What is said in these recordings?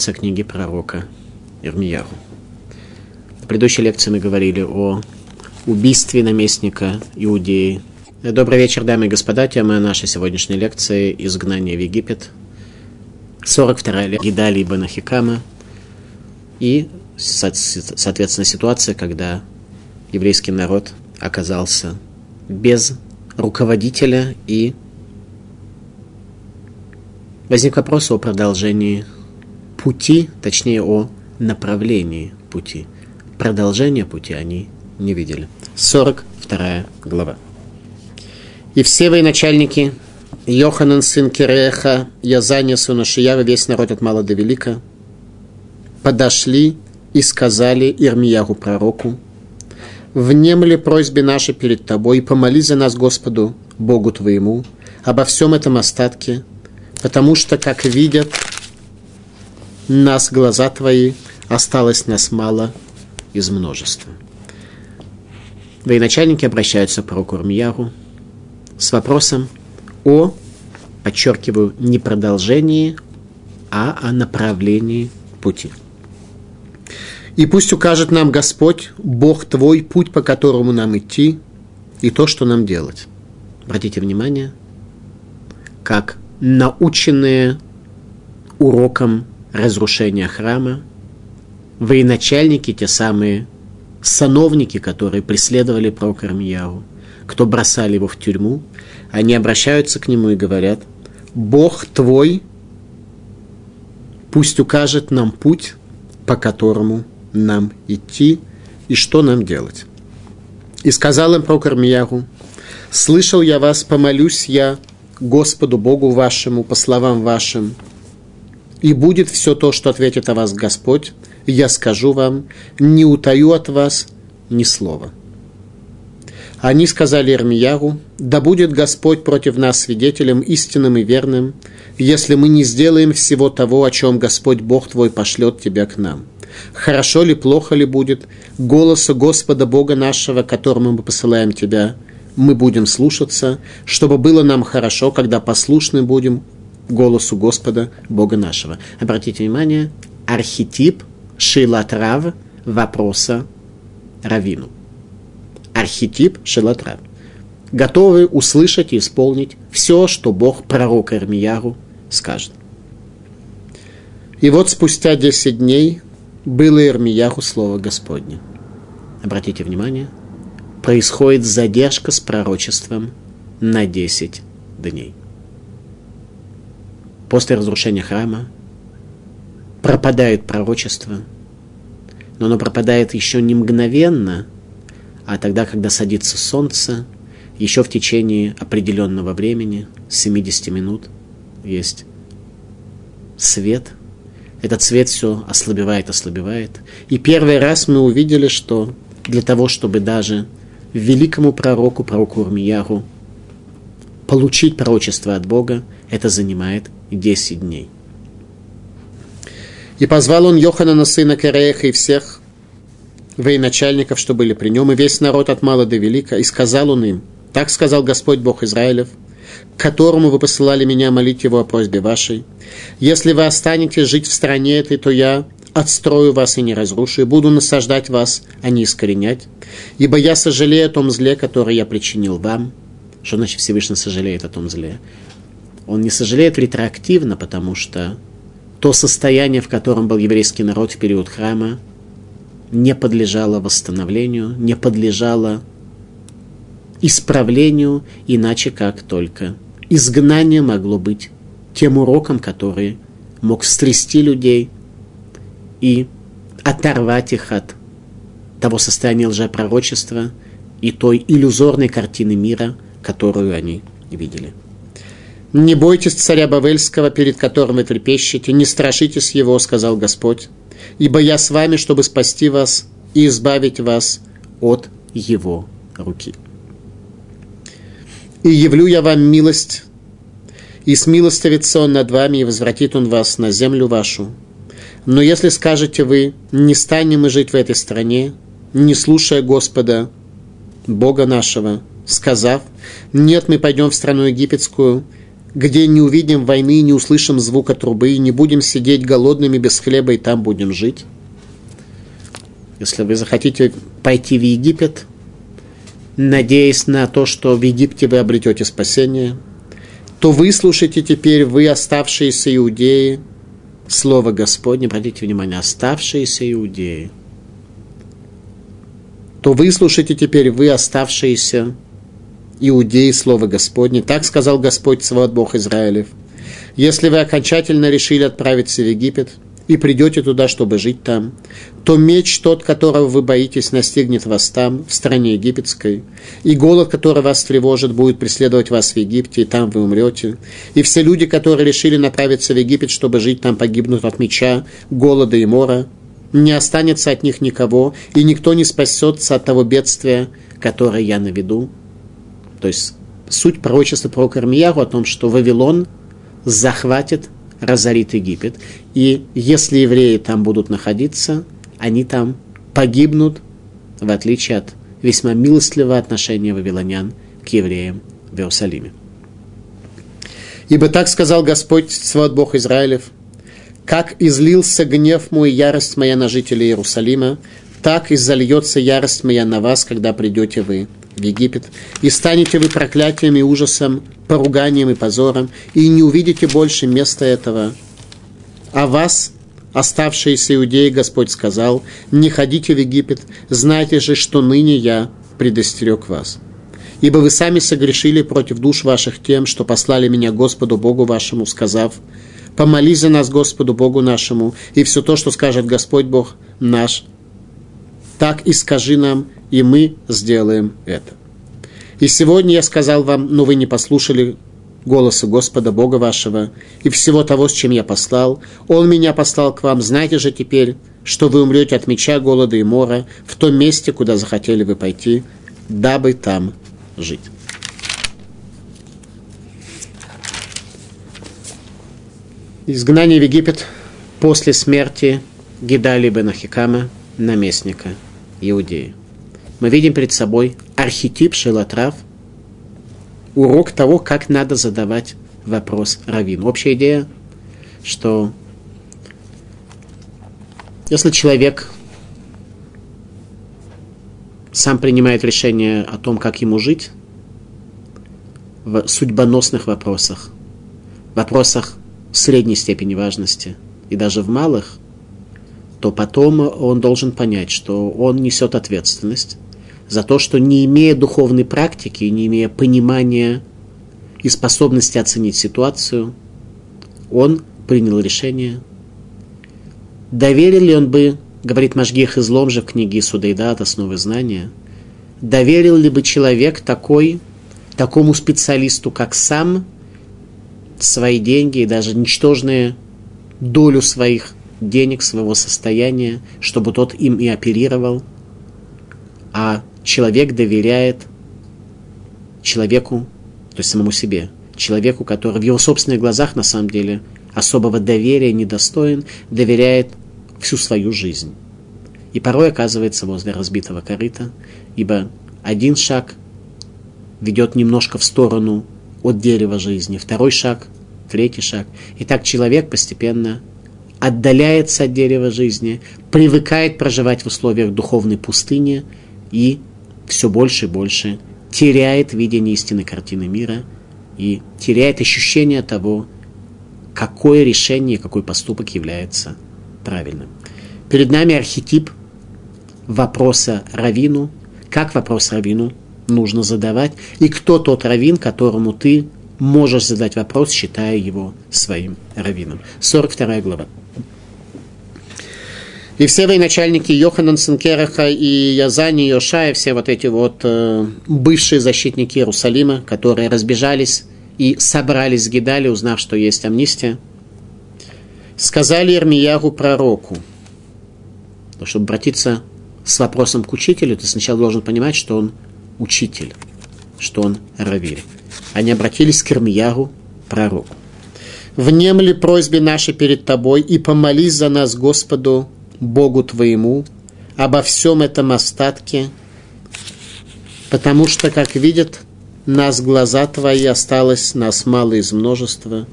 со книги пророка Ирмияру. В предыдущей лекции мы говорили о убийстве наместника Иудеи. Добрый вечер, дамы и господа. Тема нашей сегодняшней лекции – «Изгнание в Египет». 42-я лекция Гидали Ибн Ахикама. И, соответственно, ситуация, когда еврейский народ оказался без руководителя и возник вопрос о продолжении пути, точнее о направлении пути. Продолжение пути они не видели. 42 глава. И все военачальники, Йоханан, сын Киреха, Язания, сын Ашиява, весь народ от мала до велика, подошли и сказали Ирмиягу пророку, внемли просьбе нашей перед тобой и помоли за нас Господу, Богу твоему, обо всем этом остатке, потому что, как видят нас глаза твои, осталось нас мало из множества. Военачальники обращаются к пророку Армияру с вопросом о, подчеркиваю, не продолжении, а о направлении пути. И пусть укажет нам Господь, Бог твой, путь, по которому нам идти, и то, что нам делать. Обратите внимание, как наученные уроком разрушения храма, военачальники, те самые сановники, которые преследовали пророка Армияу, кто бросали его в тюрьму, они обращаются к нему и говорят, Бог твой пусть укажет нам путь, по которому нам идти и что нам делать. И сказал им про Кармиягу, «Слышал я вас, помолюсь я Господу Богу вашему, по словам вашим, и будет все то, что ответит о вас Господь, я скажу вам, не утаю от вас ни слова». Они сказали Ирмияру, «Да будет Господь против нас свидетелем истинным и верным, если мы не сделаем всего того, о чем Господь Бог твой пошлет тебя к нам» хорошо ли, плохо ли будет, голоса Господа Бога нашего, которому мы посылаем Тебя, мы будем слушаться, чтобы было нам хорошо, когда послушны будем голосу Господа Бога нашего. Обратите внимание, архетип Шилатрав вопроса Равину. Архетип Шилатрав. Готовы услышать и исполнить все, что Бог пророка Ирмияру скажет. И вот спустя 10 дней было Ирмияху слово Господне. Обратите внимание, происходит задержка с пророчеством на 10 дней. После разрушения храма пропадает пророчество, но оно пропадает еще не мгновенно, а тогда, когда садится солнце, еще в течение определенного времени, 70 минут, есть свет – этот цвет все ослабевает, ослабевает. И первый раз мы увидели, что для того, чтобы даже великому пророку, пророку Урмияру, получить пророчество от Бога, это занимает 10 дней. И позвал он Йоханана, сына Кареха, и всех военачальников, что были при нем, и весь народ от мала до велика, и сказал он им, так сказал Господь Бог Израилев – которому вы посылали меня молить его о просьбе вашей. Если вы останетесь жить в стране этой, то я отстрою вас и не разрушу, и буду насаждать вас, а не искоренять. Ибо я сожалею о том зле, которое я причинил вам. Что значит Всевышний сожалеет о том зле? Он не сожалеет ретроактивно, потому что то состояние, в котором был еврейский народ в период храма, не подлежало восстановлению, не подлежало исправлению, иначе как только изгнание могло быть тем уроком, который мог стрясти людей и оторвать их от того состояния лжепророчества и той иллюзорной картины мира, которую они видели. «Не бойтесь царя Бавельского, перед которым вы трепещете, не страшитесь его, — сказал Господь, — ибо я с вами, чтобы спасти вас и избавить вас от его руки» и явлю я вам милость, и смилостивится он над вами, и возвратит он вас на землю вашу. Но если скажете вы, не станем мы жить в этой стране, не слушая Господа, Бога нашего, сказав, нет, мы пойдем в страну египетскую, где не увидим войны, не услышим звука трубы, не будем сидеть голодными без хлеба, и там будем жить. Если вы захотите пойти в Египет, надеясь на то, что в Египте вы обретете спасение, то выслушайте теперь вы, оставшиеся иудеи, слово Господне, обратите внимание, оставшиеся иудеи, то выслушайте теперь вы, оставшиеся иудеи, слово Господне. Так сказал Господь, Свод Бог Израилев. Если вы окончательно решили отправиться в Египет – и придете туда, чтобы жить там, то меч тот, которого вы боитесь, настигнет вас там, в стране египетской, и голод, который вас тревожит, будет преследовать вас в Египте, и там вы умрете. И все люди, которые решили направиться в Египет, чтобы жить там, погибнут от меча, голода и мора. Не останется от них никого, и никто не спасется от того бедствия, которое я наведу. То есть суть пророчества про Кармияру о том, что Вавилон захватит разорит Египет. И если евреи там будут находиться, они там погибнут, в отличие от весьма милостливого отношения вавилонян к евреям в Иерусалиме. Ибо так сказал Господь, свой Бог Израилев, как излился гнев мой, ярость моя на жителей Иерусалима, так и зальется ярость моя на вас, когда придете вы в Египет, и станете вы проклятием и ужасом, поруганием и позором, и не увидите больше места этого. А вас, оставшиеся иудеи, Господь сказал, не ходите в Египет, знайте же, что ныне я предостерег вас. Ибо вы сами согрешили против душ ваших тем, что послали меня Господу Богу вашему, сказав, помолись за нас Господу Богу нашему, и все то, что скажет Господь Бог наш, так и скажи нам, и мы сделаем это. И сегодня я сказал вам, но вы не послушали голоса Господа Бога вашего и всего того, с чем я послал. Он меня послал к вам. Знайте же теперь, что вы умрете от меча, голода и мора в том месте, куда захотели вы пойти, дабы там жить. Изгнание в Египет после смерти Гидали бен Ахикама, наместника Иудеи мы видим перед собой архетип Шелатрав, урок того, как надо задавать вопрос раввину. Общая идея, что если человек сам принимает решение о том, как ему жить, в судьбоносных вопросах, вопросах средней степени важности и даже в малых, то потом он должен понять, что он несет ответственность за то, что не имея духовной практики, не имея понимания и способности оценить ситуацию, он принял решение. Доверил ли он бы, говорит Машгих Излом же в книге Судайда от основы знания, доверил ли бы человек такой, такому специалисту, как сам, свои деньги и даже ничтожную долю своих денег, своего состояния, чтобы тот им и оперировал, а человек доверяет человеку, то есть самому себе, человеку, который в его собственных глазах на самом деле особого доверия недостоин, доверяет всю свою жизнь. И порой оказывается возле разбитого корыта, ибо один шаг ведет немножко в сторону от дерева жизни, второй шаг, третий шаг. И так человек постепенно отдаляется от дерева жизни, привыкает проживать в условиях духовной пустыни и все больше и больше теряет видение истинной картины мира и теряет ощущение того, какое решение, какой поступок является правильным. Перед нами архетип вопроса равину, как вопрос равину нужно задавать, и кто тот равин, которому ты можешь задать вопрос, считая его своим раввином. 42 глава. И все военачальники Йоханан Сенкераха и Язани Йошая, все вот эти вот э, бывшие защитники Иерусалима, которые разбежались и собрались в Гидале, узнав, что есть амнистия, сказали Ирмияру пророку, чтобы обратиться с вопросом к учителю, ты сначала должен понимать, что он учитель, что он равиль. Они обратились к Ирмияру пророку. «Внемли просьбе нашей перед тобой и помолись за нас Господу Богу твоему обо всем этом остатке, потому что, как видят нас глаза Твои, осталось нас мало из множества.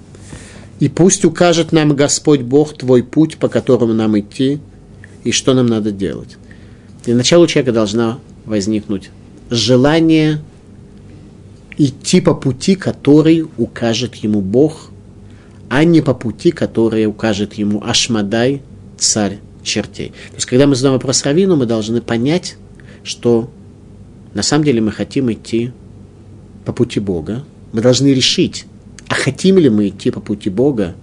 И пусть укажет нам Господь Бог Твой путь, по которому нам идти, и что нам надо делать. Для начала у человека должна возникнуть желание идти по пути, который укажет ему Бог, а не по пути, который укажет ему Ашмадай, царь чертей. То есть, когда мы задаем вопрос Равину, мы должны понять, что на самом деле мы хотим идти по пути Бога. Мы должны решить, а хотим ли мы идти по пути Бога,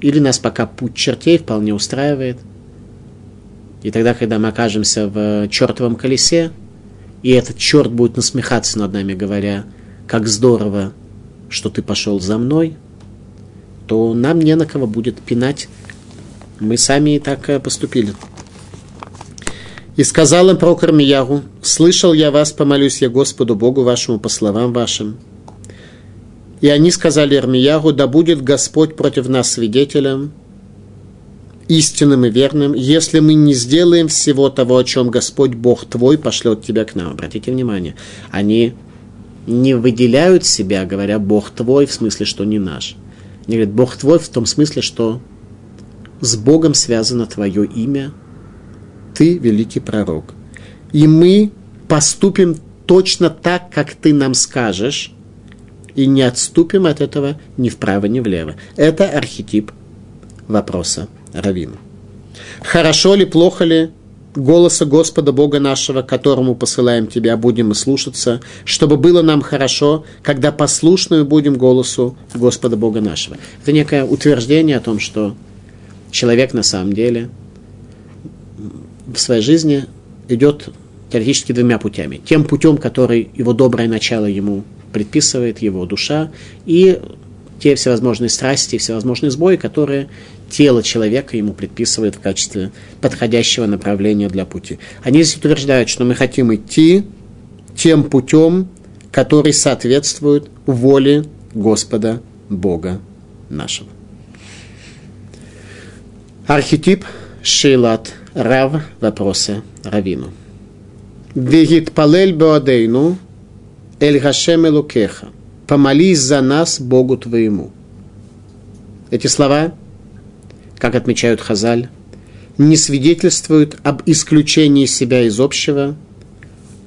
или нас пока путь чертей вполне устраивает. И тогда, когда мы окажемся в чертовом колесе, и этот черт будет насмехаться над нами, говоря, как здорово, что ты пошел за мной, то нам не на кого будет пинать. Мы сами и так э, поступили. И сказал им про Кармиягу, «Слышал я вас, помолюсь я Господу Богу вашему по словам вашим». И они сказали Армиягу, «Да будет Господь против нас свидетелем, истинным и верным, если мы не сделаем всего того, о чем Господь Бог твой пошлет тебя к нам. Обратите внимание, они не выделяют себя, говоря Бог твой, в смысле, что не наш. Они говорят Бог твой в том смысле, что с Богом связано твое имя, ты великий пророк. И мы поступим точно так, как ты нам скажешь, и не отступим от этого ни вправо, ни влево. Это архетип вопроса Равину. Хорошо ли, плохо ли голоса Господа Бога нашего, которому посылаем Тебя, будем мы слушаться, чтобы было нам хорошо, когда послушны будем голосу Господа Бога нашего. Это некое утверждение о том, что человек на самом деле в своей жизни идет теоретически двумя путями. Тем путем, который его доброе начало ему предписывает, его душа, и те всевозможные страсти, всевозможные сбои, которые тело человека ему предписывает в качестве подходящего направления для пути. Они здесь утверждают, что мы хотим идти тем путем, который соответствует воле Господа Бога нашего. Архетип Шейлат Рав вопросы Равину. Вегит палель беодейну эль Хашем элукеха. Помолись за нас Богу твоему. Эти слова как отмечают Хазаль, не свидетельствуют об исключении себя из общего,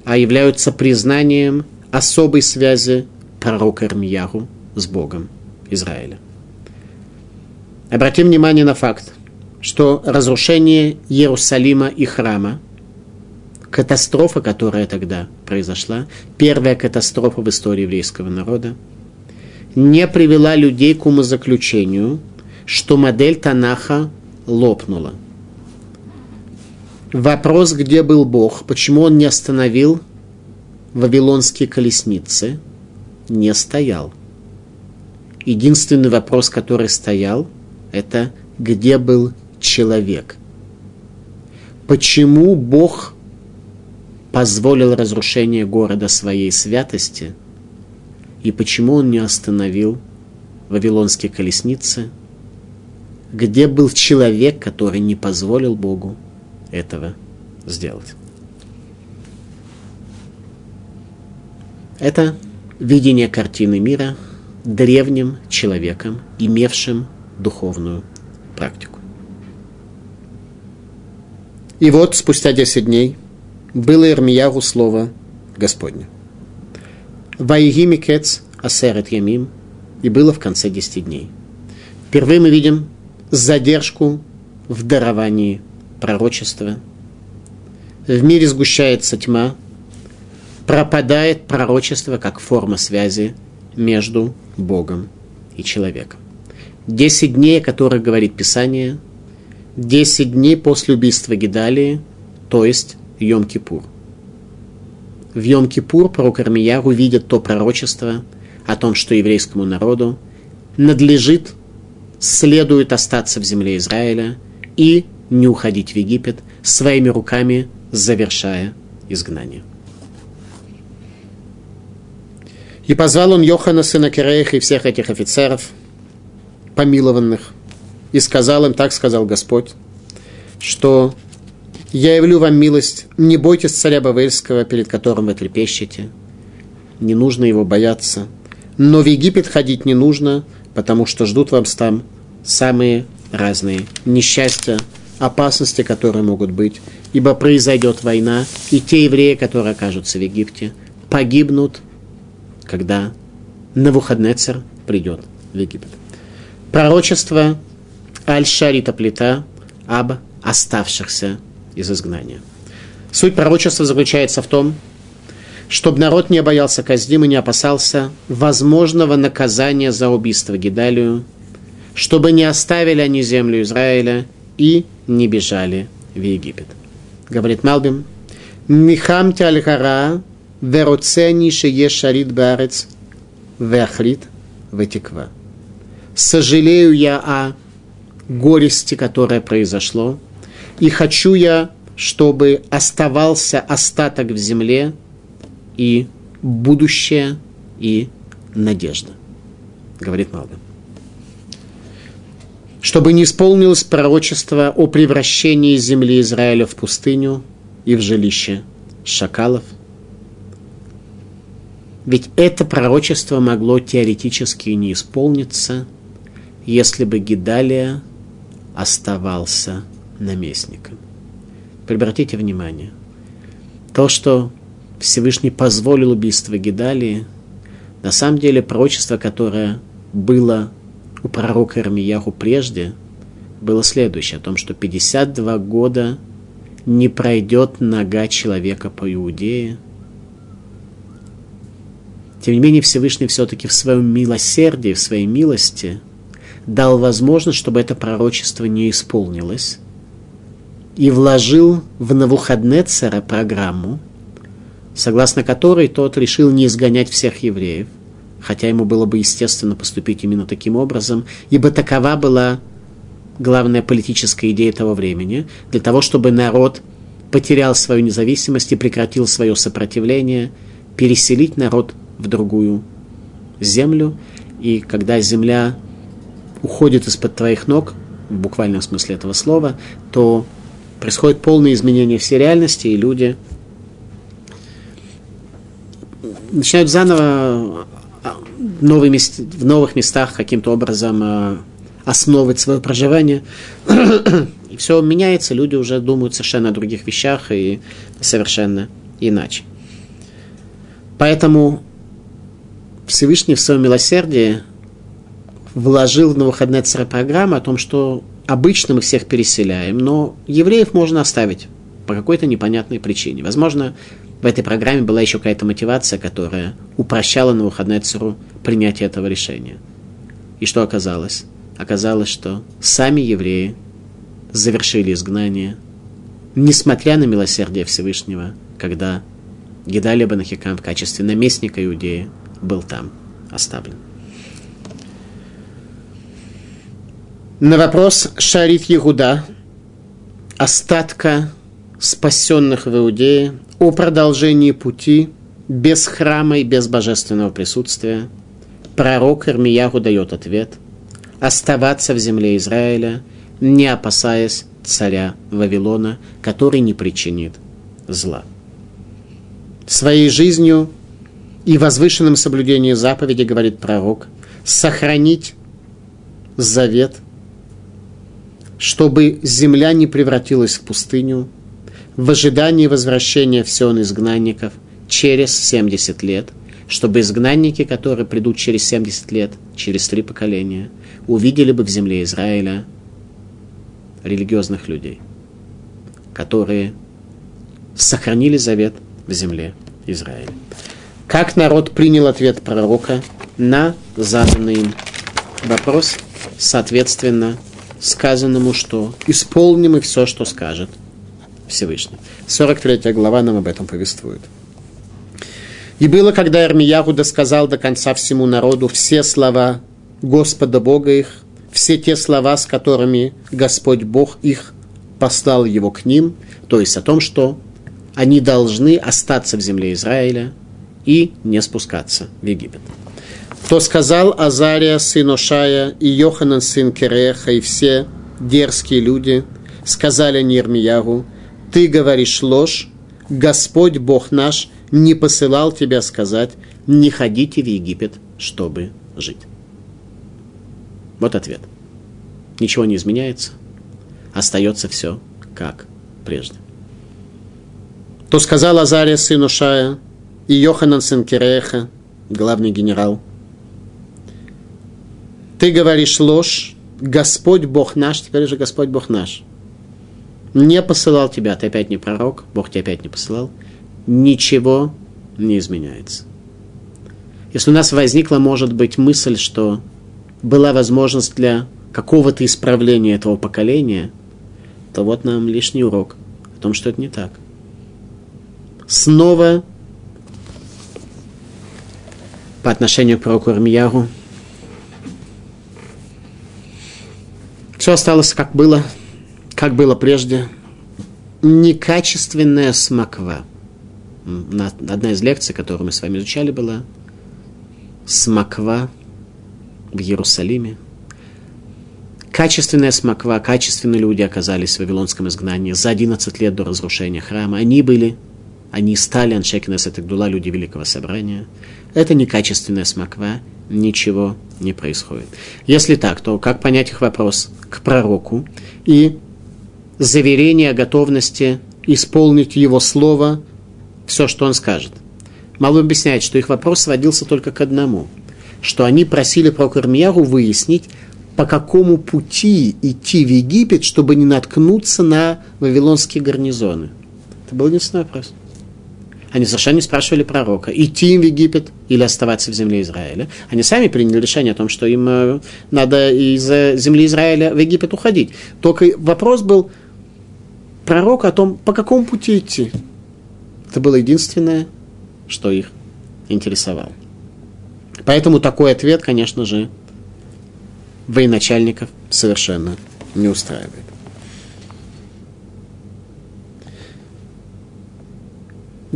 а являются признанием особой связи пророка Ирмияру с Богом Израиля. Обратим внимание на факт, что разрушение Иерусалима и храма, катастрофа, которая тогда произошла, первая катастрофа в истории еврейского народа, не привела людей к умозаключению – что модель Танаха лопнула. Вопрос, где был Бог, почему он не остановил вавилонские колесницы, не стоял. Единственный вопрос, который стоял, это где был человек. Почему Бог позволил разрушение города своей святости, и почему он не остановил вавилонские колесницы – где был человек, который не позволил Богу этого сделать. Это видение картины мира древним человеком, имевшим духовную практику. И вот спустя 10 дней было Ирмияру слово Господне. Ваиги Микец Асерет Ямим, и было в конце 10 дней. Впервые мы видим задержку в даровании пророчества. В мире сгущается тьма, пропадает пророчество как форма связи между Богом и человеком. Десять дней, о которых говорит Писание, десять дней после убийства Гедалии, то есть Йом-Кипур. В Йом-Кипур пророк Армияр увидит то пророчество о том, что еврейскому народу надлежит следует остаться в земле Израиля и не уходить в Египет, своими руками завершая изгнание. И позвал он Йохана, сына Киреиха, и всех этих офицеров, помилованных, и сказал им, так сказал Господь, что я явлю вам милость, не бойтесь царя Бавельского, перед которым вы трепещете. не нужно его бояться. Но в Египет ходить не нужно, потому что ждут вас там самые разные несчастья, опасности, которые могут быть, ибо произойдет война, и те евреи, которые окажутся в Египте, погибнут, когда Навуходнецер придет в Египет. Пророчество Аль-Шарита Плита об оставшихся из изгнания. Суть пророчества заключается в том, чтобы народ не боялся казним и не опасался возможного наказания за убийство Гидалию, чтобы не оставили они землю Израиля и не бежали в Египет. Говорит Малбим, Михам тяльхара вероцени шее барец вехрит вытеква. Сожалею я о горести, которое произошло, и хочу я, чтобы оставался остаток в земле и будущее и надежда, говорит Малбим чтобы не исполнилось пророчество о превращении земли Израиля в пустыню и в жилище шакалов. Ведь это пророчество могло теоретически не исполниться, если бы Гидалия оставался наместником. Обратите внимание, то, что Всевышний позволил убийство Гидалии, на самом деле пророчество, которое было у пророка Ирмияху прежде было следующее, о том, что 52 года не пройдет нога человека по Иудее. Тем не менее, Всевышний все-таки в своем милосердии, в своей милости дал возможность, чтобы это пророчество не исполнилось, и вложил в Навуходнецера программу, согласно которой тот решил не изгонять всех евреев, хотя ему было бы естественно поступить именно таким образом, ибо такова была главная политическая идея того времени, для того, чтобы народ потерял свою независимость и прекратил свое сопротивление, переселить народ в другую землю, и когда земля уходит из-под твоих ног, в буквальном смысле этого слова, то происходит полное изменение всей реальности, и люди начинают заново новые мест, в новых местах каким-то образом э, основывать свое проживание. и все меняется, люди уже думают совершенно о других вещах и совершенно иначе. Поэтому Всевышний в своем милосердии вложил в выходные царя программу о том, что обычно мы всех переселяем, но евреев можно оставить по какой-то непонятной причине. Возможно, в этой программе была еще какая-то мотивация, которая упрощала на выходные цару принятие этого решения. И что оказалось? Оказалось, что сами евреи завершили изгнание, несмотря на милосердие Всевышнего, когда Гедалия Банахикам в качестве наместника Иудеи был там оставлен. На вопрос Шарит Егуда, остатка спасенных в Иудее, о продолжении пути без храма и без божественного присутствия, пророк Ирмиягу дает ответ – оставаться в земле Израиля, не опасаясь царя Вавилона, который не причинит зла. Своей жизнью и возвышенным соблюдением заповеди, говорит пророк, сохранить завет, чтобы земля не превратилась в пустыню, в ожидании возвращения в изгнанников через 70 лет, чтобы изгнанники, которые придут через 70 лет, через три поколения, увидели бы в земле Израиля религиозных людей, которые сохранили завет в земле Израиля. Как народ принял ответ пророка на заданный им вопрос, соответственно, сказанному, что исполним и все, что скажет – Всевышний. 43 глава нам об этом повествует. И было, когда Ирмиягу досказал до конца всему народу все слова Господа Бога их, все те слова, с которыми Господь Бог их послал его к ним, то есть о том, что они должны остаться в земле Израиля и не спускаться в Египет. То сказал Азария, сын Ошая, и Йоханан, сын Кереха, и все дерзкие люди, сказали Нирмиягу, ты говоришь ложь, Господь Бог наш не посылал тебя сказать, не ходите в Египет, чтобы жить. Вот ответ. Ничего не изменяется, остается все как прежде. То сказал Азария сыну Шая и Йоханан сын Киреха, главный генерал. Ты говоришь ложь, Господь Бог наш, теперь же Господь Бог наш. Не посылал тебя, ты опять не пророк, Бог тебя опять не посылал. Ничего не изменяется. Если у нас возникла, может быть, мысль, что была возможность для какого-то исправления этого поколения, то вот нам лишний урок о том, что это не так. Снова по отношению к пророку Армияру все осталось как было, как было прежде. Некачественная смоква. Одна из лекций, которую мы с вами изучали, была смоква в Иерусалиме. Качественная смоква, качественные люди оказались в Вавилонском изгнании за 11 лет до разрушения храма. Они были, они стали Аншекинес Этагдула, люди Великого Собрания. Это некачественная смоква, ничего не происходит. Если так, то как понять их вопрос к пророку и заверение о готовности исполнить его слово, все, что он скажет. Мало объясняет, что их вопрос сводился только к одному – что они просили про Кармияру выяснить, по какому пути идти в Египет, чтобы не наткнуться на вавилонские гарнизоны. Это был единственный вопрос. Они совершенно не спрашивали пророка, идти им в Египет или оставаться в земле Израиля. Они сами приняли решение о том, что им э, надо из земли Израиля в Египет уходить. Только вопрос был пророка о том, по какому пути идти. Это было единственное, что их интересовало. Поэтому такой ответ, конечно же, военачальников совершенно не устраивает.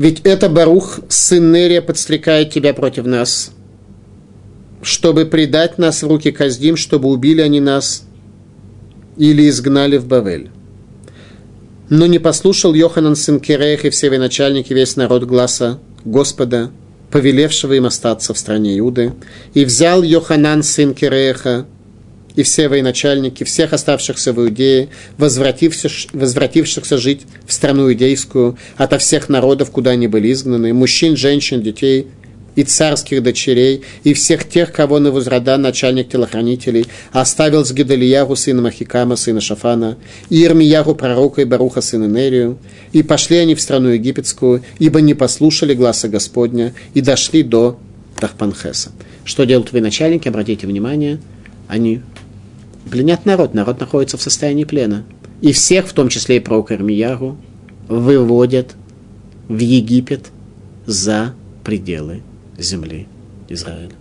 Ведь это Барух, сын Нерия, подстрекает тебя против нас, чтобы предать нас в руки Каздим, чтобы убили они нас или изгнали в Бавель. Но не послушал Йоханан сын Кирех и все военачальники, весь народ гласа Господа, повелевшего им остаться в стране Иуды, и взял Йоханан, сын Киреха, и все военачальники, всех оставшихся в Иудее, возвратившихся, возвратившихся жить в страну иудейскую, ото всех народов, куда они были изгнаны, мужчин, женщин, детей, и царских дочерей, и всех тех, кого на возрода начальник телохранителей оставил с Гедалияру, сына Махикама, сына Шафана, и Ирмияру, пророка и Баруха, сына Нерию, и пошли они в страну египетскую, ибо не послушали гласа Господня, и дошли до Тахпанхеса. Что делают вы, начальники? Обратите внимание, они пленят народ, народ находится в состоянии плена. И всех, в том числе и пророка Ирмияру, выводят в Египет за пределы земли Израиля.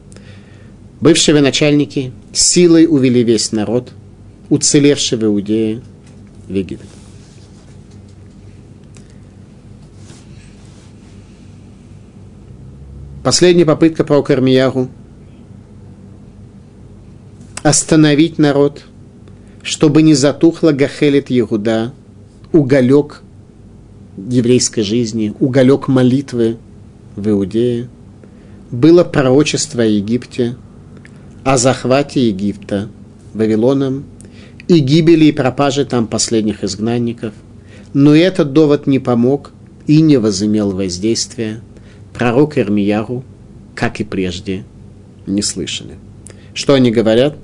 Бывшие начальники силой увели весь народ, уцелевший в Иудее, в Египет. Последняя попытка про Кармияру остановить народ, чтобы не затухла Гахелит Егуда, уголек еврейской жизни, уголек молитвы в Иудее – было пророчество о Египте, о захвате Египта Вавилоном и гибели и пропаже там последних изгнанников. Но этот довод не помог и не возымел воздействия. Пророк Ирмияру, как и прежде, не слышали. Что они говорят?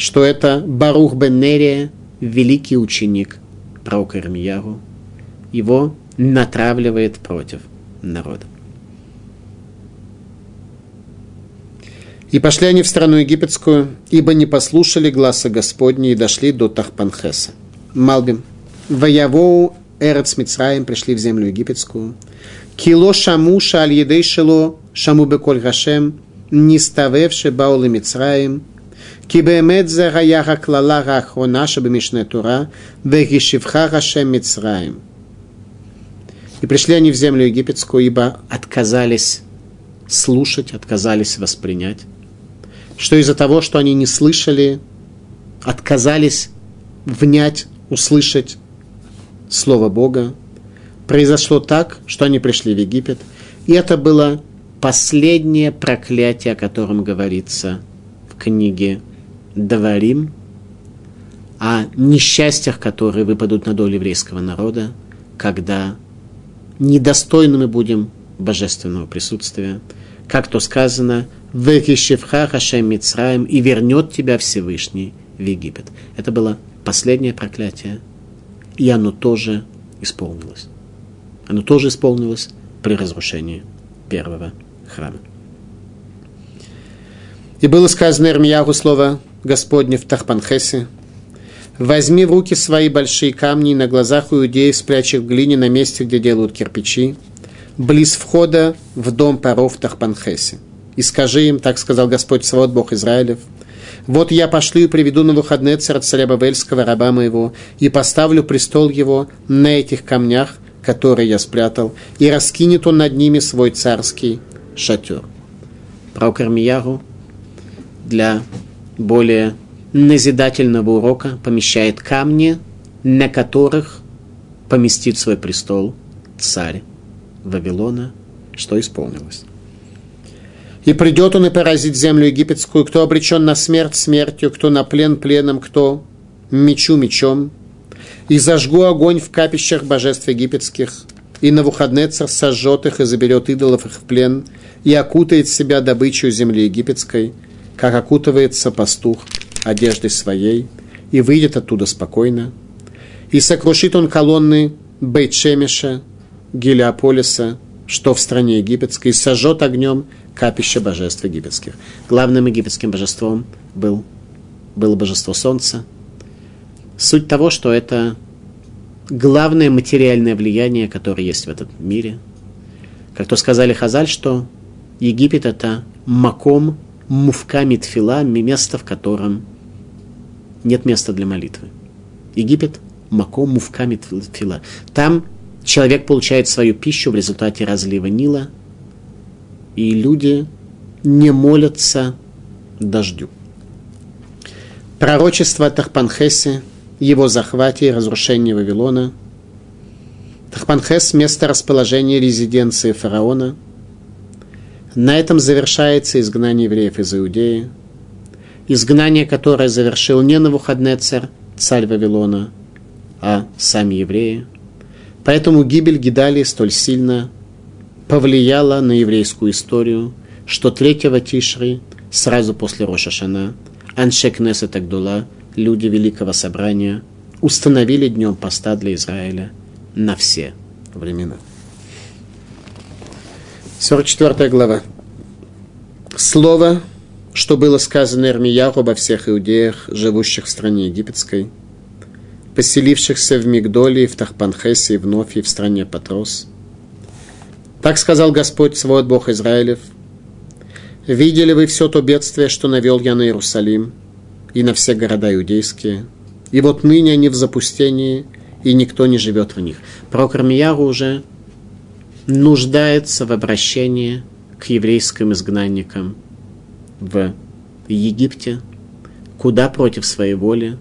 Что это Барух бен Нерия, великий ученик пророка Ирмияру, его натравливает против народа. И пошли они в страну египетскую, ибо не послушали гласа Господня и дошли до Тахпанхеса. Малбим. Ваявоу Эрец Мицраем пришли в землю египетскую. Кило шаму шаль едей шело шаму беколь гашем ниставевши баулы Мицраем. Кибемет за гаяха клала рахона шабемишне тура вегишивха гашем Мицраем. И пришли они в землю египетскую, ибо отказались слушать, отказались воспринять что из-за того, что они не слышали, отказались внять, услышать Слово Бога, произошло так, что они пришли в Египет. И это было последнее проклятие, о котором говорится в книге Даварим, о несчастьях, которые выпадут на долю еврейского народа, когда недостойны мы будем божественного присутствия. Как то сказано, «Векишевха Хашем Мицраем» и вернет тебя Всевышний в Египет. Это было последнее проклятие, и оно тоже исполнилось. Оно тоже исполнилось при разрушении первого храма. И было сказано Ирмиягу слово Господне в Тахпанхесе. «Возьми в руки свои большие камни и на глазах у иудеев спрячь их в глине на месте, где делают кирпичи, близ входа в дом паров в Тахпанхесе. И скажи им, так сказал Господь Савод, Бог Израилев, вот я пошлю и приведу на выходные царя царя Бавельского, раба моего, и поставлю престол его на этих камнях, которые я спрятал, и раскинет он над ними свой царский шатер. Про Кармияру для более назидательного урока помещает камни, на которых поместит свой престол царь Вавилона, что исполнилось. И придет он и поразит землю египетскую, кто обречен на смерть смертью, кто на плен пленом, кто мечу мечом. И зажгу огонь в капищах божеств египетских, и на Навуходнецер сожжет их и заберет идолов их в плен, и окутает себя добычу земли египетской, как окутывается пастух одеждой своей, и выйдет оттуда спокойно. И сокрушит он колонны Бейтшемеша, Гелиополиса, что в стране египетской, и сожжет огнем капище божеств египетских. Главным египетским божеством был, было божество солнца. Суть того, что это главное материальное влияние, которое есть в этом мире. Как то сказали Хазаль, что Египет это маком мувками тфила, место, в котором нет места для молитвы. Египет маком мувками тфила. Там человек получает свою пищу в результате разлива Нила, и люди не молятся дождю. Пророчество о Тахпанхесе, его захвате и разрушении Вавилона. Тахпанхес – место расположения резиденции фараона. На этом завершается изгнание евреев из Иудеи. Изгнание, которое завершил не Навуходнецер, царь Вавилона, а сами евреи – Поэтому гибель Гидалии столь сильно повлияла на еврейскую историю, что 3 Тишри, сразу после Рошашана, Аншек Несет Агдула, люди Великого Собрания, установили днем поста для Израиля на все времена. 44 глава. Слово, что было сказано Эрмияру обо всех иудеях, живущих в стране египетской – поселившихся в Мигдоле, в Тахпанхесе, в Нофе, в стране Патрос. Так сказал Господь, свой Бог Израилев. Видели вы все то бедствие, что навел я на Иерусалим и на все города иудейские? И вот ныне они в запустении, и никто не живет в них. Пророк Армияру уже нуждается в обращении к еврейским изгнанникам в Египте, куда против своей воли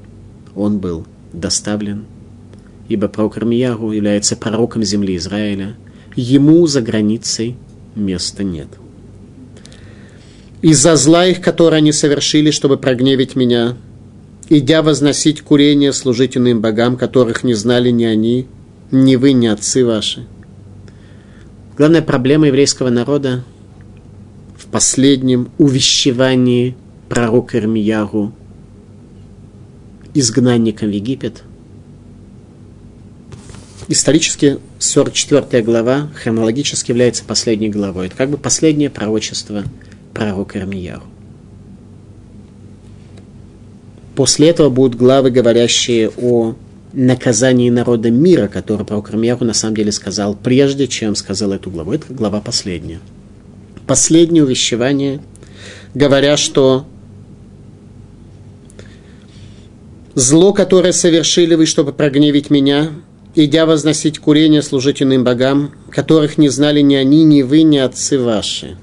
он был доставлен, ибо пророк Армияру является пророком земли Израиля, ему за границей места нет. Из-за зла их, которое они совершили, чтобы прогневить меня, идя возносить курение служить иным богам, которых не знали ни они, ни вы, ни отцы ваши. Главная проблема еврейского народа в последнем увещевании пророка Ирмияру изгнанником в Египет. Исторически 44 глава хронологически является последней главой. Это как бы последнее пророчество пророка Ирмияру. После этого будут главы, говорящие о наказании народа мира, который пророк Ирмияру на самом деле сказал, прежде чем сказал эту главу. Это глава последняя. Последнее увещевание, говоря, что Зло, которое совершили вы, чтобы прогневить меня, идя возносить курение, служить богам, которых не знали ни они, ни вы, ни отцы ваши.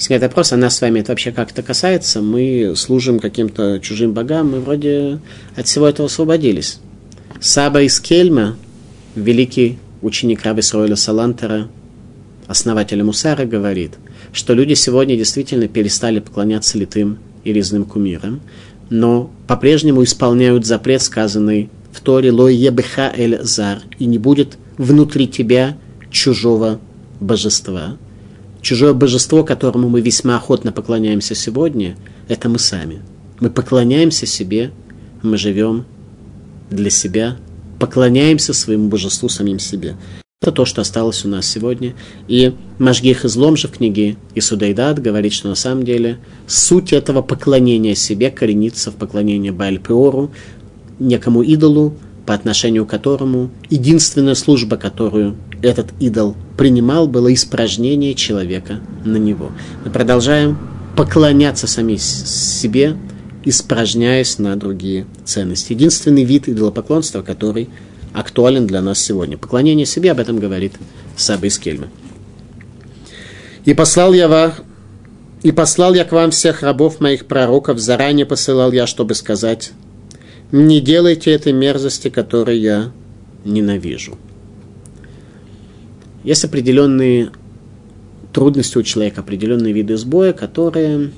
Если вопрос, а нас с вами это вообще как-то касается, мы служим каким-то чужим богам, мы вроде от всего этого освободились. Саба из Кельма, великий ученик раби Сроиля Салантера, основателя Мусара, говорит, что люди сегодня действительно перестали поклоняться литым и резным кумирам, но по-прежнему исполняют запрет, сказанный в Торе «Лой ебеха эль зар» и не будет внутри тебя чужого божества. Чужое божество, которому мы весьма охотно поклоняемся сегодня, это мы сами. Мы поклоняемся себе, мы живем для себя, поклоняемся своему божеству самим себе. Это то, что осталось у нас сегодня. И Машгих излом же в книге Исудайдат говорит, что на самом деле суть этого поклонения себе коренится в поклонении Баальпеору, некому идолу, по отношению к которому единственная служба, которую этот идол принимал, было испражнение человека на него. Мы продолжаем поклоняться сами себе, испражняясь на другие ценности. Единственный вид идолопоклонства, который актуален для нас сегодня. Поклонение себе, об этом говорит Саба из Кельма. «И послал я вас, и послал я к вам всех рабов моих пророков, заранее посылал я, чтобы сказать, не делайте этой мерзости, которую я ненавижу». Есть определенные трудности у человека, определенные виды сбоя, которые,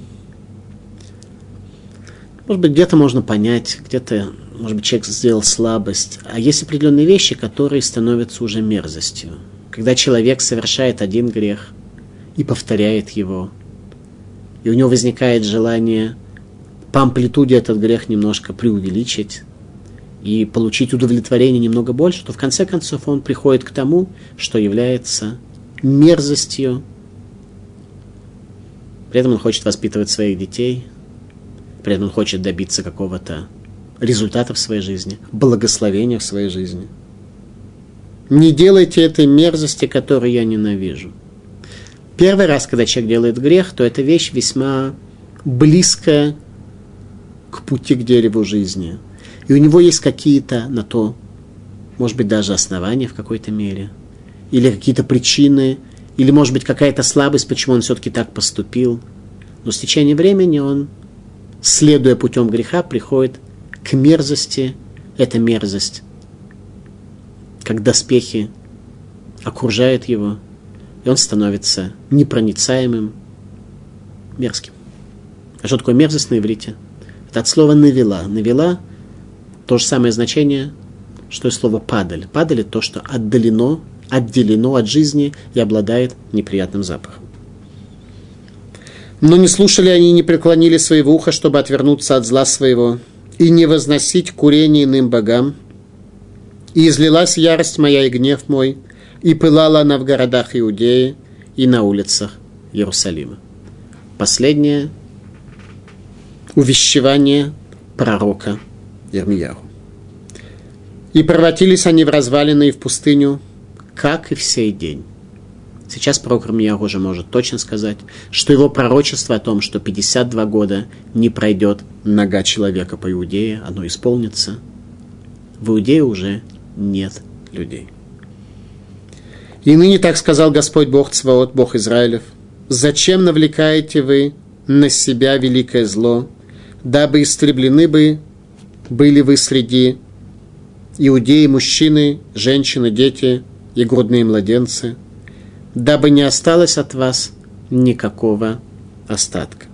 может быть, где-то можно понять, где-то может быть, человек сделал слабость, а есть определенные вещи, которые становятся уже мерзостью. Когда человек совершает один грех и повторяет его, и у него возникает желание по амплитуде этот грех немножко преувеличить и получить удовлетворение немного больше, то в конце концов он приходит к тому, что является мерзостью. При этом он хочет воспитывать своих детей, при этом он хочет добиться какого-то результатов в своей жизни, благословения в своей жизни. Не делайте этой мерзости, которую я ненавижу. Первый раз, когда человек делает грех, то эта вещь весьма близкая к пути к дереву жизни. И у него есть какие-то на то, может быть, даже основания в какой-то мере, или какие-то причины, или, может быть, какая-то слабость, почему он все-таки так поступил. Но с течением времени он, следуя путем греха, приходит к мерзости – это мерзость. Как доспехи окружают его, и он становится непроницаемым, мерзким. А что такое мерзость на иврите? Это от слова «навела». «Навела» – то же самое значение, что и слово «падаль». «Падаль» – это то, что отдалено, отделено от жизни и обладает неприятным запахом. Но не слушали они и не преклонили своего уха, чтобы отвернуться от зла своего – и не возносить курение иным богам. И излилась ярость моя и гнев мой, и пылала она в городах Иудеи и на улицах Иерусалима. Последнее увещевание пророка Ермияру. И превратились они в развалины и в пустыню, как и в сей день. Сейчас пророк Рамьяху уже может точно сказать, что его пророчество о том, что 52 года не пройдет нога человека по Иудее, оно исполнится. В Иудее уже нет людей. И ныне так сказал Господь Бог Цваот, Бог Израилев, «Зачем навлекаете вы на себя великое зло, дабы истреблены бы были вы среди иудеи, мужчины, женщины, дети и грудные младенцы?» дабы не осталось от вас никакого остатка.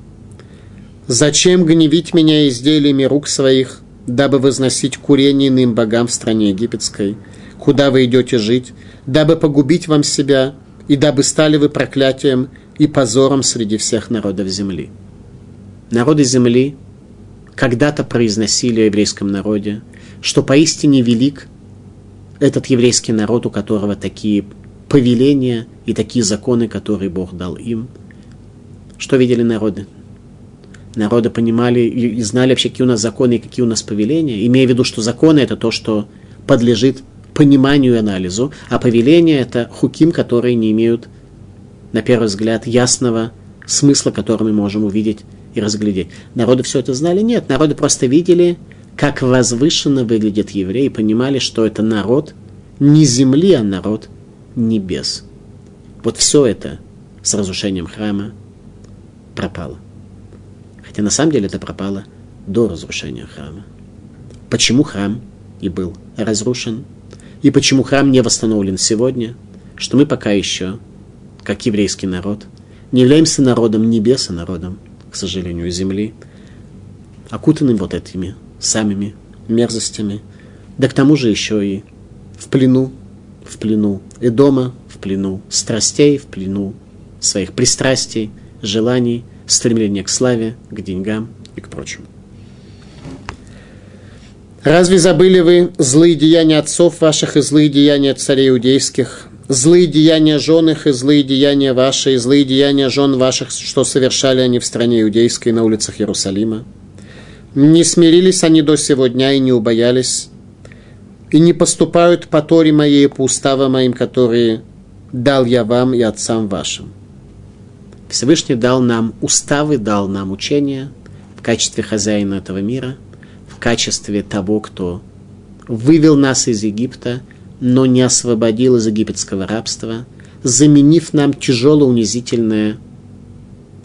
Зачем гневить меня изделиями рук своих, дабы возносить курение иным богам в стране египетской, куда вы идете жить, дабы погубить вам себя, и дабы стали вы проклятием и позором среди всех народов земли. Народы земли когда-то произносили о еврейском народе, что поистине велик этот еврейский народ, у которого такие повеления и такие законы, которые Бог дал им. Что видели народы? Народы понимали и знали вообще, какие у нас законы и какие у нас повеления, имея в виду, что законы – это то, что подлежит пониманию и анализу, а повеления – это хуким, которые не имеют, на первый взгляд, ясного смысла, который мы можем увидеть и разглядеть. Народы все это знали? Нет, народы просто видели, как возвышенно выглядит еврей, и понимали, что это народ не земли, а народ небес. Вот все это с разрушением храма пропало. Хотя на самом деле это пропало до разрушения храма. Почему храм и был разрушен? И почему храм не восстановлен сегодня? Что мы пока еще, как еврейский народ. Не являемся народом небес, а народом, к сожалению, земли, окутанным вот этими самыми мерзостями. Да к тому же еще и в плену, в плену и дома, в плену страстей, в плену своих пристрастий, желаний, стремления к славе, к деньгам и к прочему. Разве забыли вы злые деяния отцов ваших и злые деяния царей иудейских, злые деяния жен их и злые деяния ваши, и злые деяния жен ваших, что совершали они в стране иудейской на улицах Иерусалима? Не смирились они до сего дня и не убоялись, и не поступают по торе моей и по уставам моим, которые дал я вам и отцам вашим. Всевышний дал нам уставы, дал нам учения в качестве хозяина этого мира – в качестве того, кто вывел нас из Египта, но не освободил из египетского рабства, заменив нам тяжелое унизительное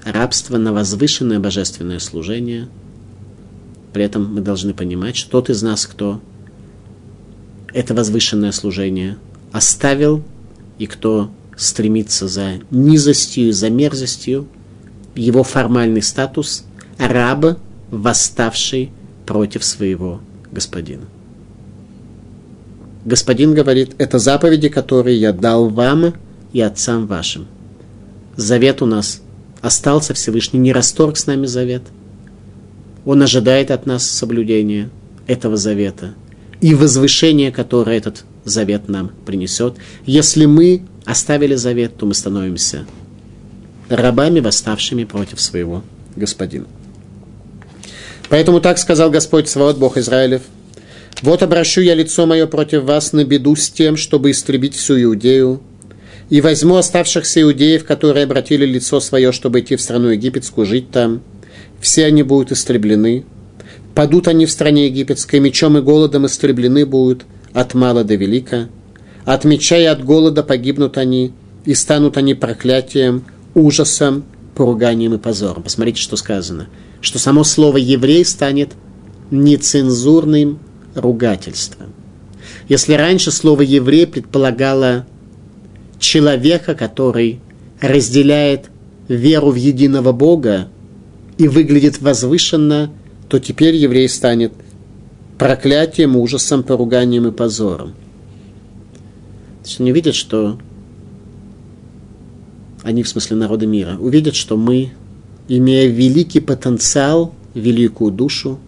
рабство на возвышенное божественное служение. При этом мы должны понимать, что тот из нас, кто это возвышенное служение оставил, и кто стремится за низостью и за мерзостью, его формальный статус – раб, восставший против своего господина. Господин говорит, это заповеди, которые я дал вам и отцам вашим. Завет у нас остался, Всевышний не расторг с нами завет. Он ожидает от нас соблюдения этого завета и возвышения, которое этот завет нам принесет. Если мы оставили завет, то мы становимся рабами, восставшими против своего господина. Поэтому так сказал Господь Свод, Бог Израилев. Вот обращу я лицо мое против вас на беду с тем, чтобы истребить всю Иудею, и возьму оставшихся иудеев, которые обратили лицо свое, чтобы идти в страну египетскую, жить там. Все они будут истреблены. Падут они в стране египетской, мечом и голодом истреблены будут от мала до велика. От меча и от голода погибнут они, и станут они проклятием, ужасом, поруганием и позором. Посмотрите, что сказано – что само слово «еврей» станет нецензурным ругательством. Если раньше слово «еврей» предполагало человека, который разделяет веру в единого Бога и выглядит возвышенно, то теперь еврей станет проклятием, ужасом, поруганием и позором. То есть они видят, что они, в смысле народа мира, увидят, что мы имея великий потенциал, великую душу,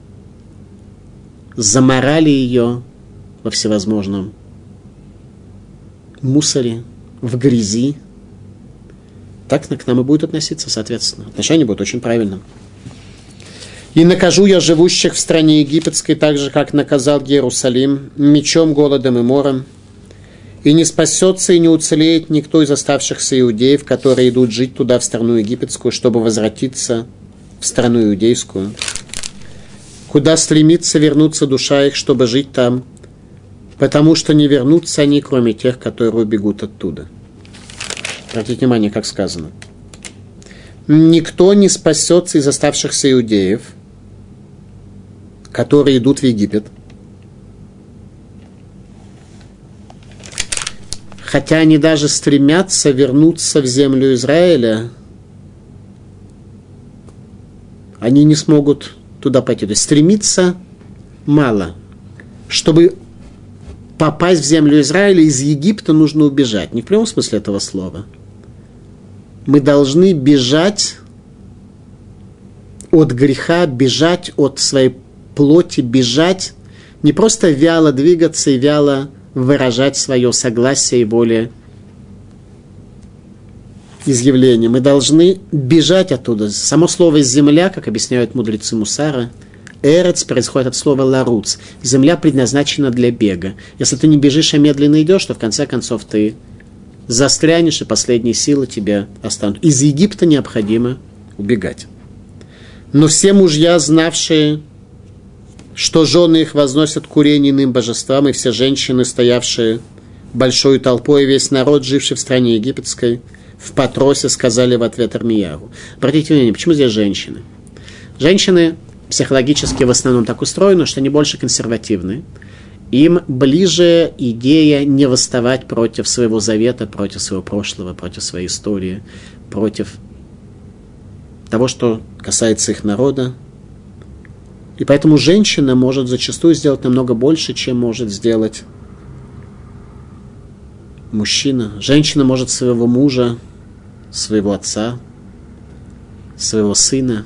заморали ее во всевозможном мусоре, в грязи, так к нам и будет относиться, соответственно. Отношение будет очень правильным. «И накажу я живущих в стране египетской так же, как наказал Иерусалим, мечом, голодом и мором, и не спасется и не уцелеет никто из оставшихся иудеев, которые идут жить туда, в страну египетскую, чтобы возвратиться в страну иудейскую. Куда стремится вернуться душа их, чтобы жить там, потому что не вернутся они, кроме тех, которые убегут оттуда. Обратите внимание, как сказано. Никто не спасется из оставшихся иудеев, которые идут в Египет – хотя они даже стремятся вернуться в землю Израиля, они не смогут туда пойти. То есть стремиться мало. Чтобы попасть в землю Израиля, из Египта нужно убежать. Не в прямом смысле этого слова. Мы должны бежать от греха, бежать от своей плоти, бежать, не просто вяло двигаться и вяло выражать свое согласие и более изъявление. Мы должны бежать оттуда. Само слово «земля», как объясняют мудрецы Мусара, «эрец» происходит от слова «ларуц». Земля предназначена для бега. Если ты не бежишь, а медленно идешь, то в конце концов ты застрянешь, и последние силы тебя останут. Из Египта необходимо убегать. Но все мужья, знавшие что жены их возносят курение иным божествам, и все женщины, стоявшие большой толпой, весь народ, живший в стране египетской, в Патросе сказали в ответ Армияру. Обратите внимание, почему здесь женщины? Женщины психологически в основном так устроены, что они больше консервативны. Им ближе идея не восставать против своего завета, против своего прошлого, против своей истории, против того, что касается их народа. И поэтому женщина может зачастую сделать намного больше, чем может сделать мужчина. Женщина может своего мужа, своего отца, своего сына,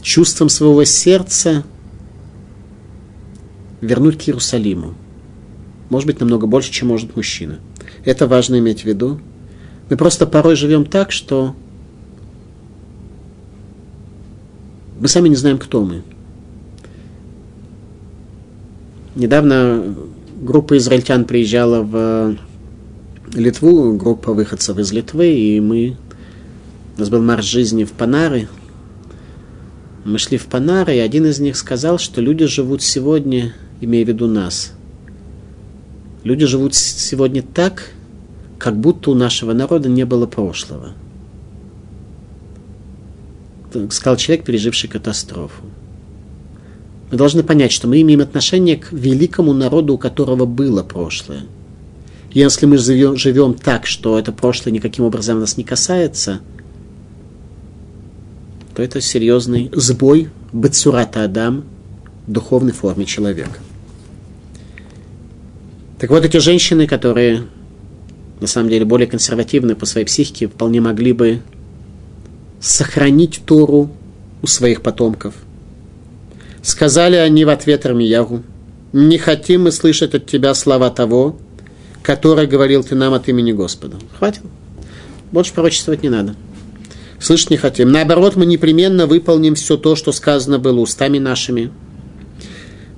чувством своего сердца вернуть к Иерусалиму. Может быть, намного больше, чем может мужчина. Это важно иметь в виду. Мы просто порой живем так, что мы сами не знаем, кто мы. Недавно группа израильтян приезжала в Литву, группа выходцев из Литвы, и мы... У нас был марш жизни в Панары. Мы шли в Панары, и один из них сказал, что люди живут сегодня, имея в виду нас. Люди живут сегодня так, как будто у нашего народа не было прошлого. Сказал человек, переживший катастрофу. Мы должны понять, что мы имеем отношение к великому народу, у которого было прошлое. Если мы живем, живем так, что это прошлое никаким образом нас не касается, то это серьезный сбой Бацурата Адам в духовной форме человека. Так вот, эти женщины, которые на самом деле более консервативны по своей психике, вполне могли бы сохранить Тору у своих потомков – Сказали они в ответ Армиягу, не хотим мы слышать от тебя слова того, который говорил ты нам от имени Господа. Хватит. Больше пророчествовать не надо. Слышать не хотим. Наоборот, мы непременно выполним все то, что сказано было устами нашими.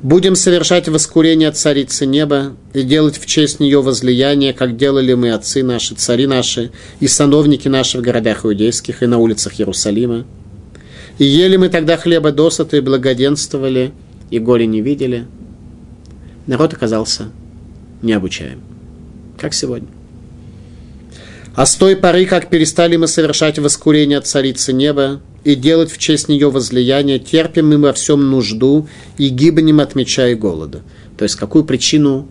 Будем совершать воскурение царицы неба и делать в честь нее возлияние, как делали мы отцы наши, цари наши и сановники наши в городах иудейских и на улицах Иерусалима. И ели мы тогда хлеба досыта и благоденствовали, и горе не видели. Народ оказался необучаем, как сегодня. А с той поры, как перестали мы совершать воскурение от царицы неба и делать в честь нее возлияние, терпим мы во всем нужду и гибнем от меча и голода. То есть, какую причину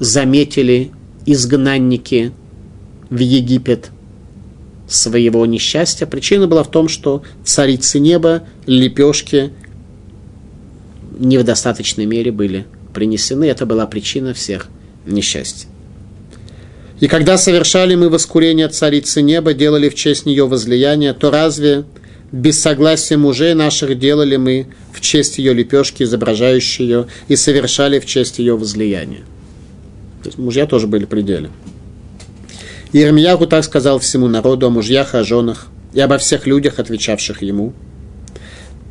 заметили изгнанники в Египет своего несчастья. Причина была в том, что царицы неба, лепешки не в достаточной мере были принесены. Это была причина всех несчастий. И когда совершали мы воскурение царицы неба, делали в честь нее возлияние, то разве без согласия мужей наших делали мы в честь ее лепешки, изображающие ее, и совершали в честь ее возлияния? То есть мужья тоже были при деле. Иеремьяху так сказал всему народу о мужьях и о женах, и обо всех людях, отвечавших ему.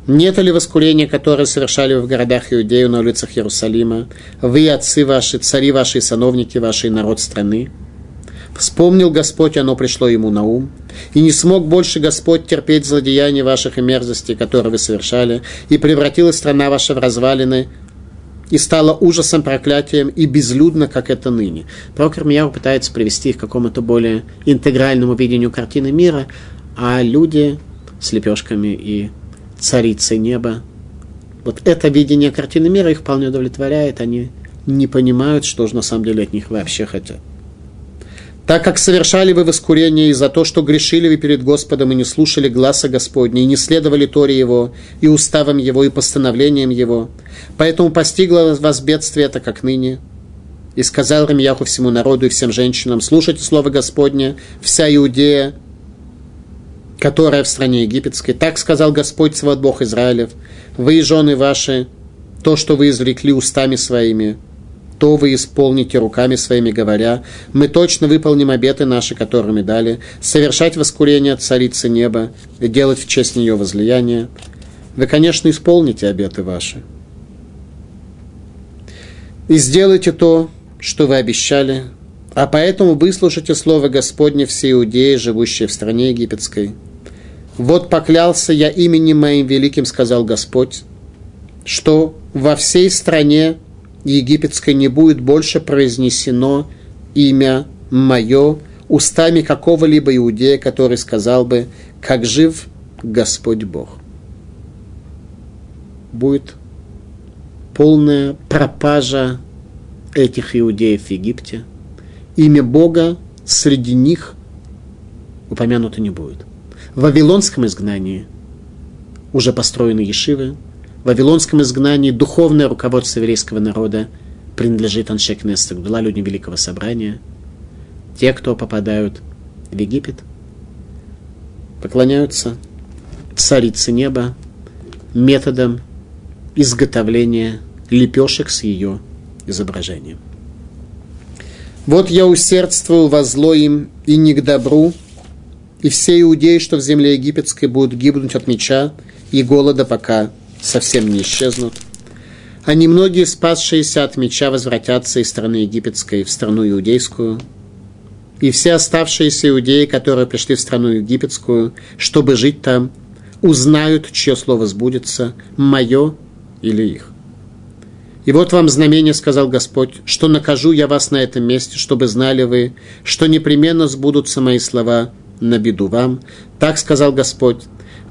Нет ли воскурения, которое совершали вы в городах Иудею на улицах Иерусалима, вы, отцы ваши, цари ваши, сановники ваши, народ страны? Вспомнил Господь, оно пришло ему на ум, и не смог больше Господь терпеть злодеяния ваших и мерзостей, которые вы совершали, и превратилась страна ваша в развалины, и стало ужасом, проклятием и безлюдно, как это ныне. Пророк Ирмияу пытается привести их к какому-то более интегральному видению картины мира, а люди с лепешками и царицей неба, вот это видение картины мира их вполне удовлетворяет, они не понимают, что же на самом деле от них вообще хотят. Так как совершали вы воскурение из-за то, что грешили вы перед Господом и не слушали гласа Господня, и не следовали Торе Его, и уставам Его, и постановлениям Его. Поэтому постигло вас бедствие это, как ныне. И сказал Рамьяху всему народу и всем женщинам, слушайте слово Господня, вся Иудея, которая в стране египетской. Так сказал Господь, свой Бог Израилев, вы и жены ваши, то, что вы извлекли устами своими, то вы исполните руками своими, говоря, мы точно выполним обеты наши, которые мы дали, совершать воскурение царицы неба делать в честь нее возлияние. Вы, конечно, исполните обеты ваши. И сделайте то, что вы обещали, а поэтому выслушайте слово Господне все иудеи, живущие в стране египетской. Вот поклялся я именем моим великим, сказал Господь, что во всей стране египетской не будет больше произнесено имя мое устами какого-либо иудея, который сказал бы, как жив Господь Бог. Будет полная пропажа этих иудеев в Египте, имя Бога среди них упомянуто не будет. В Вавилонском изгнании уже построены ешивы, Вавилонском изгнании духовное руководство еврейского народа принадлежит Аншек Нестер, была людям Великого Собрания. Те, кто попадают в Египет, поклоняются царице неба методом изготовления лепешек с ее изображением. Вот я усердствовал во зло им и не к добру, и все иудеи, что в земле египетской, будут гибнуть от меча и голода, пока совсем не исчезнут. А немногие, спасшиеся от меча, возвратятся из страны египетской в страну иудейскую. И все оставшиеся иудеи, которые пришли в страну египетскую, чтобы жить там, узнают, чье слово сбудется, мое или их. И вот вам знамение, сказал Господь, что накажу я вас на этом месте, чтобы знали вы, что непременно сбудутся мои слова на беду вам. Так сказал Господь.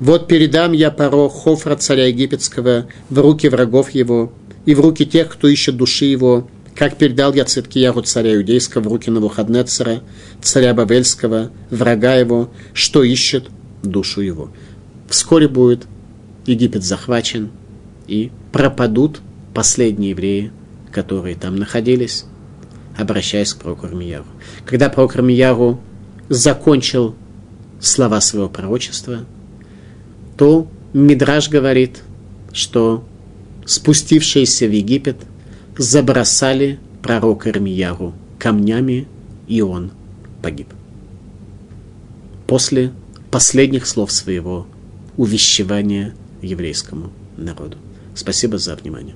Вот передам я Паро, Хофра, царя египетского, в руки врагов его, и в руки тех, кто ищет души его, как передал я Циткиягу, царя иудейского, в руки Навуходнецера, царя Бавельского, врага его, что ищет душу его. Вскоре будет Египет захвачен, и пропадут последние евреи, которые там находились, обращаясь к прокуру Мияру. Когда прокур Мияру закончил слова своего пророчества, то Мидраж говорит, что спустившиеся в Египет забросали пророка Ирмияру камнями, и он погиб. После последних слов своего увещевания еврейскому народу. Спасибо за внимание.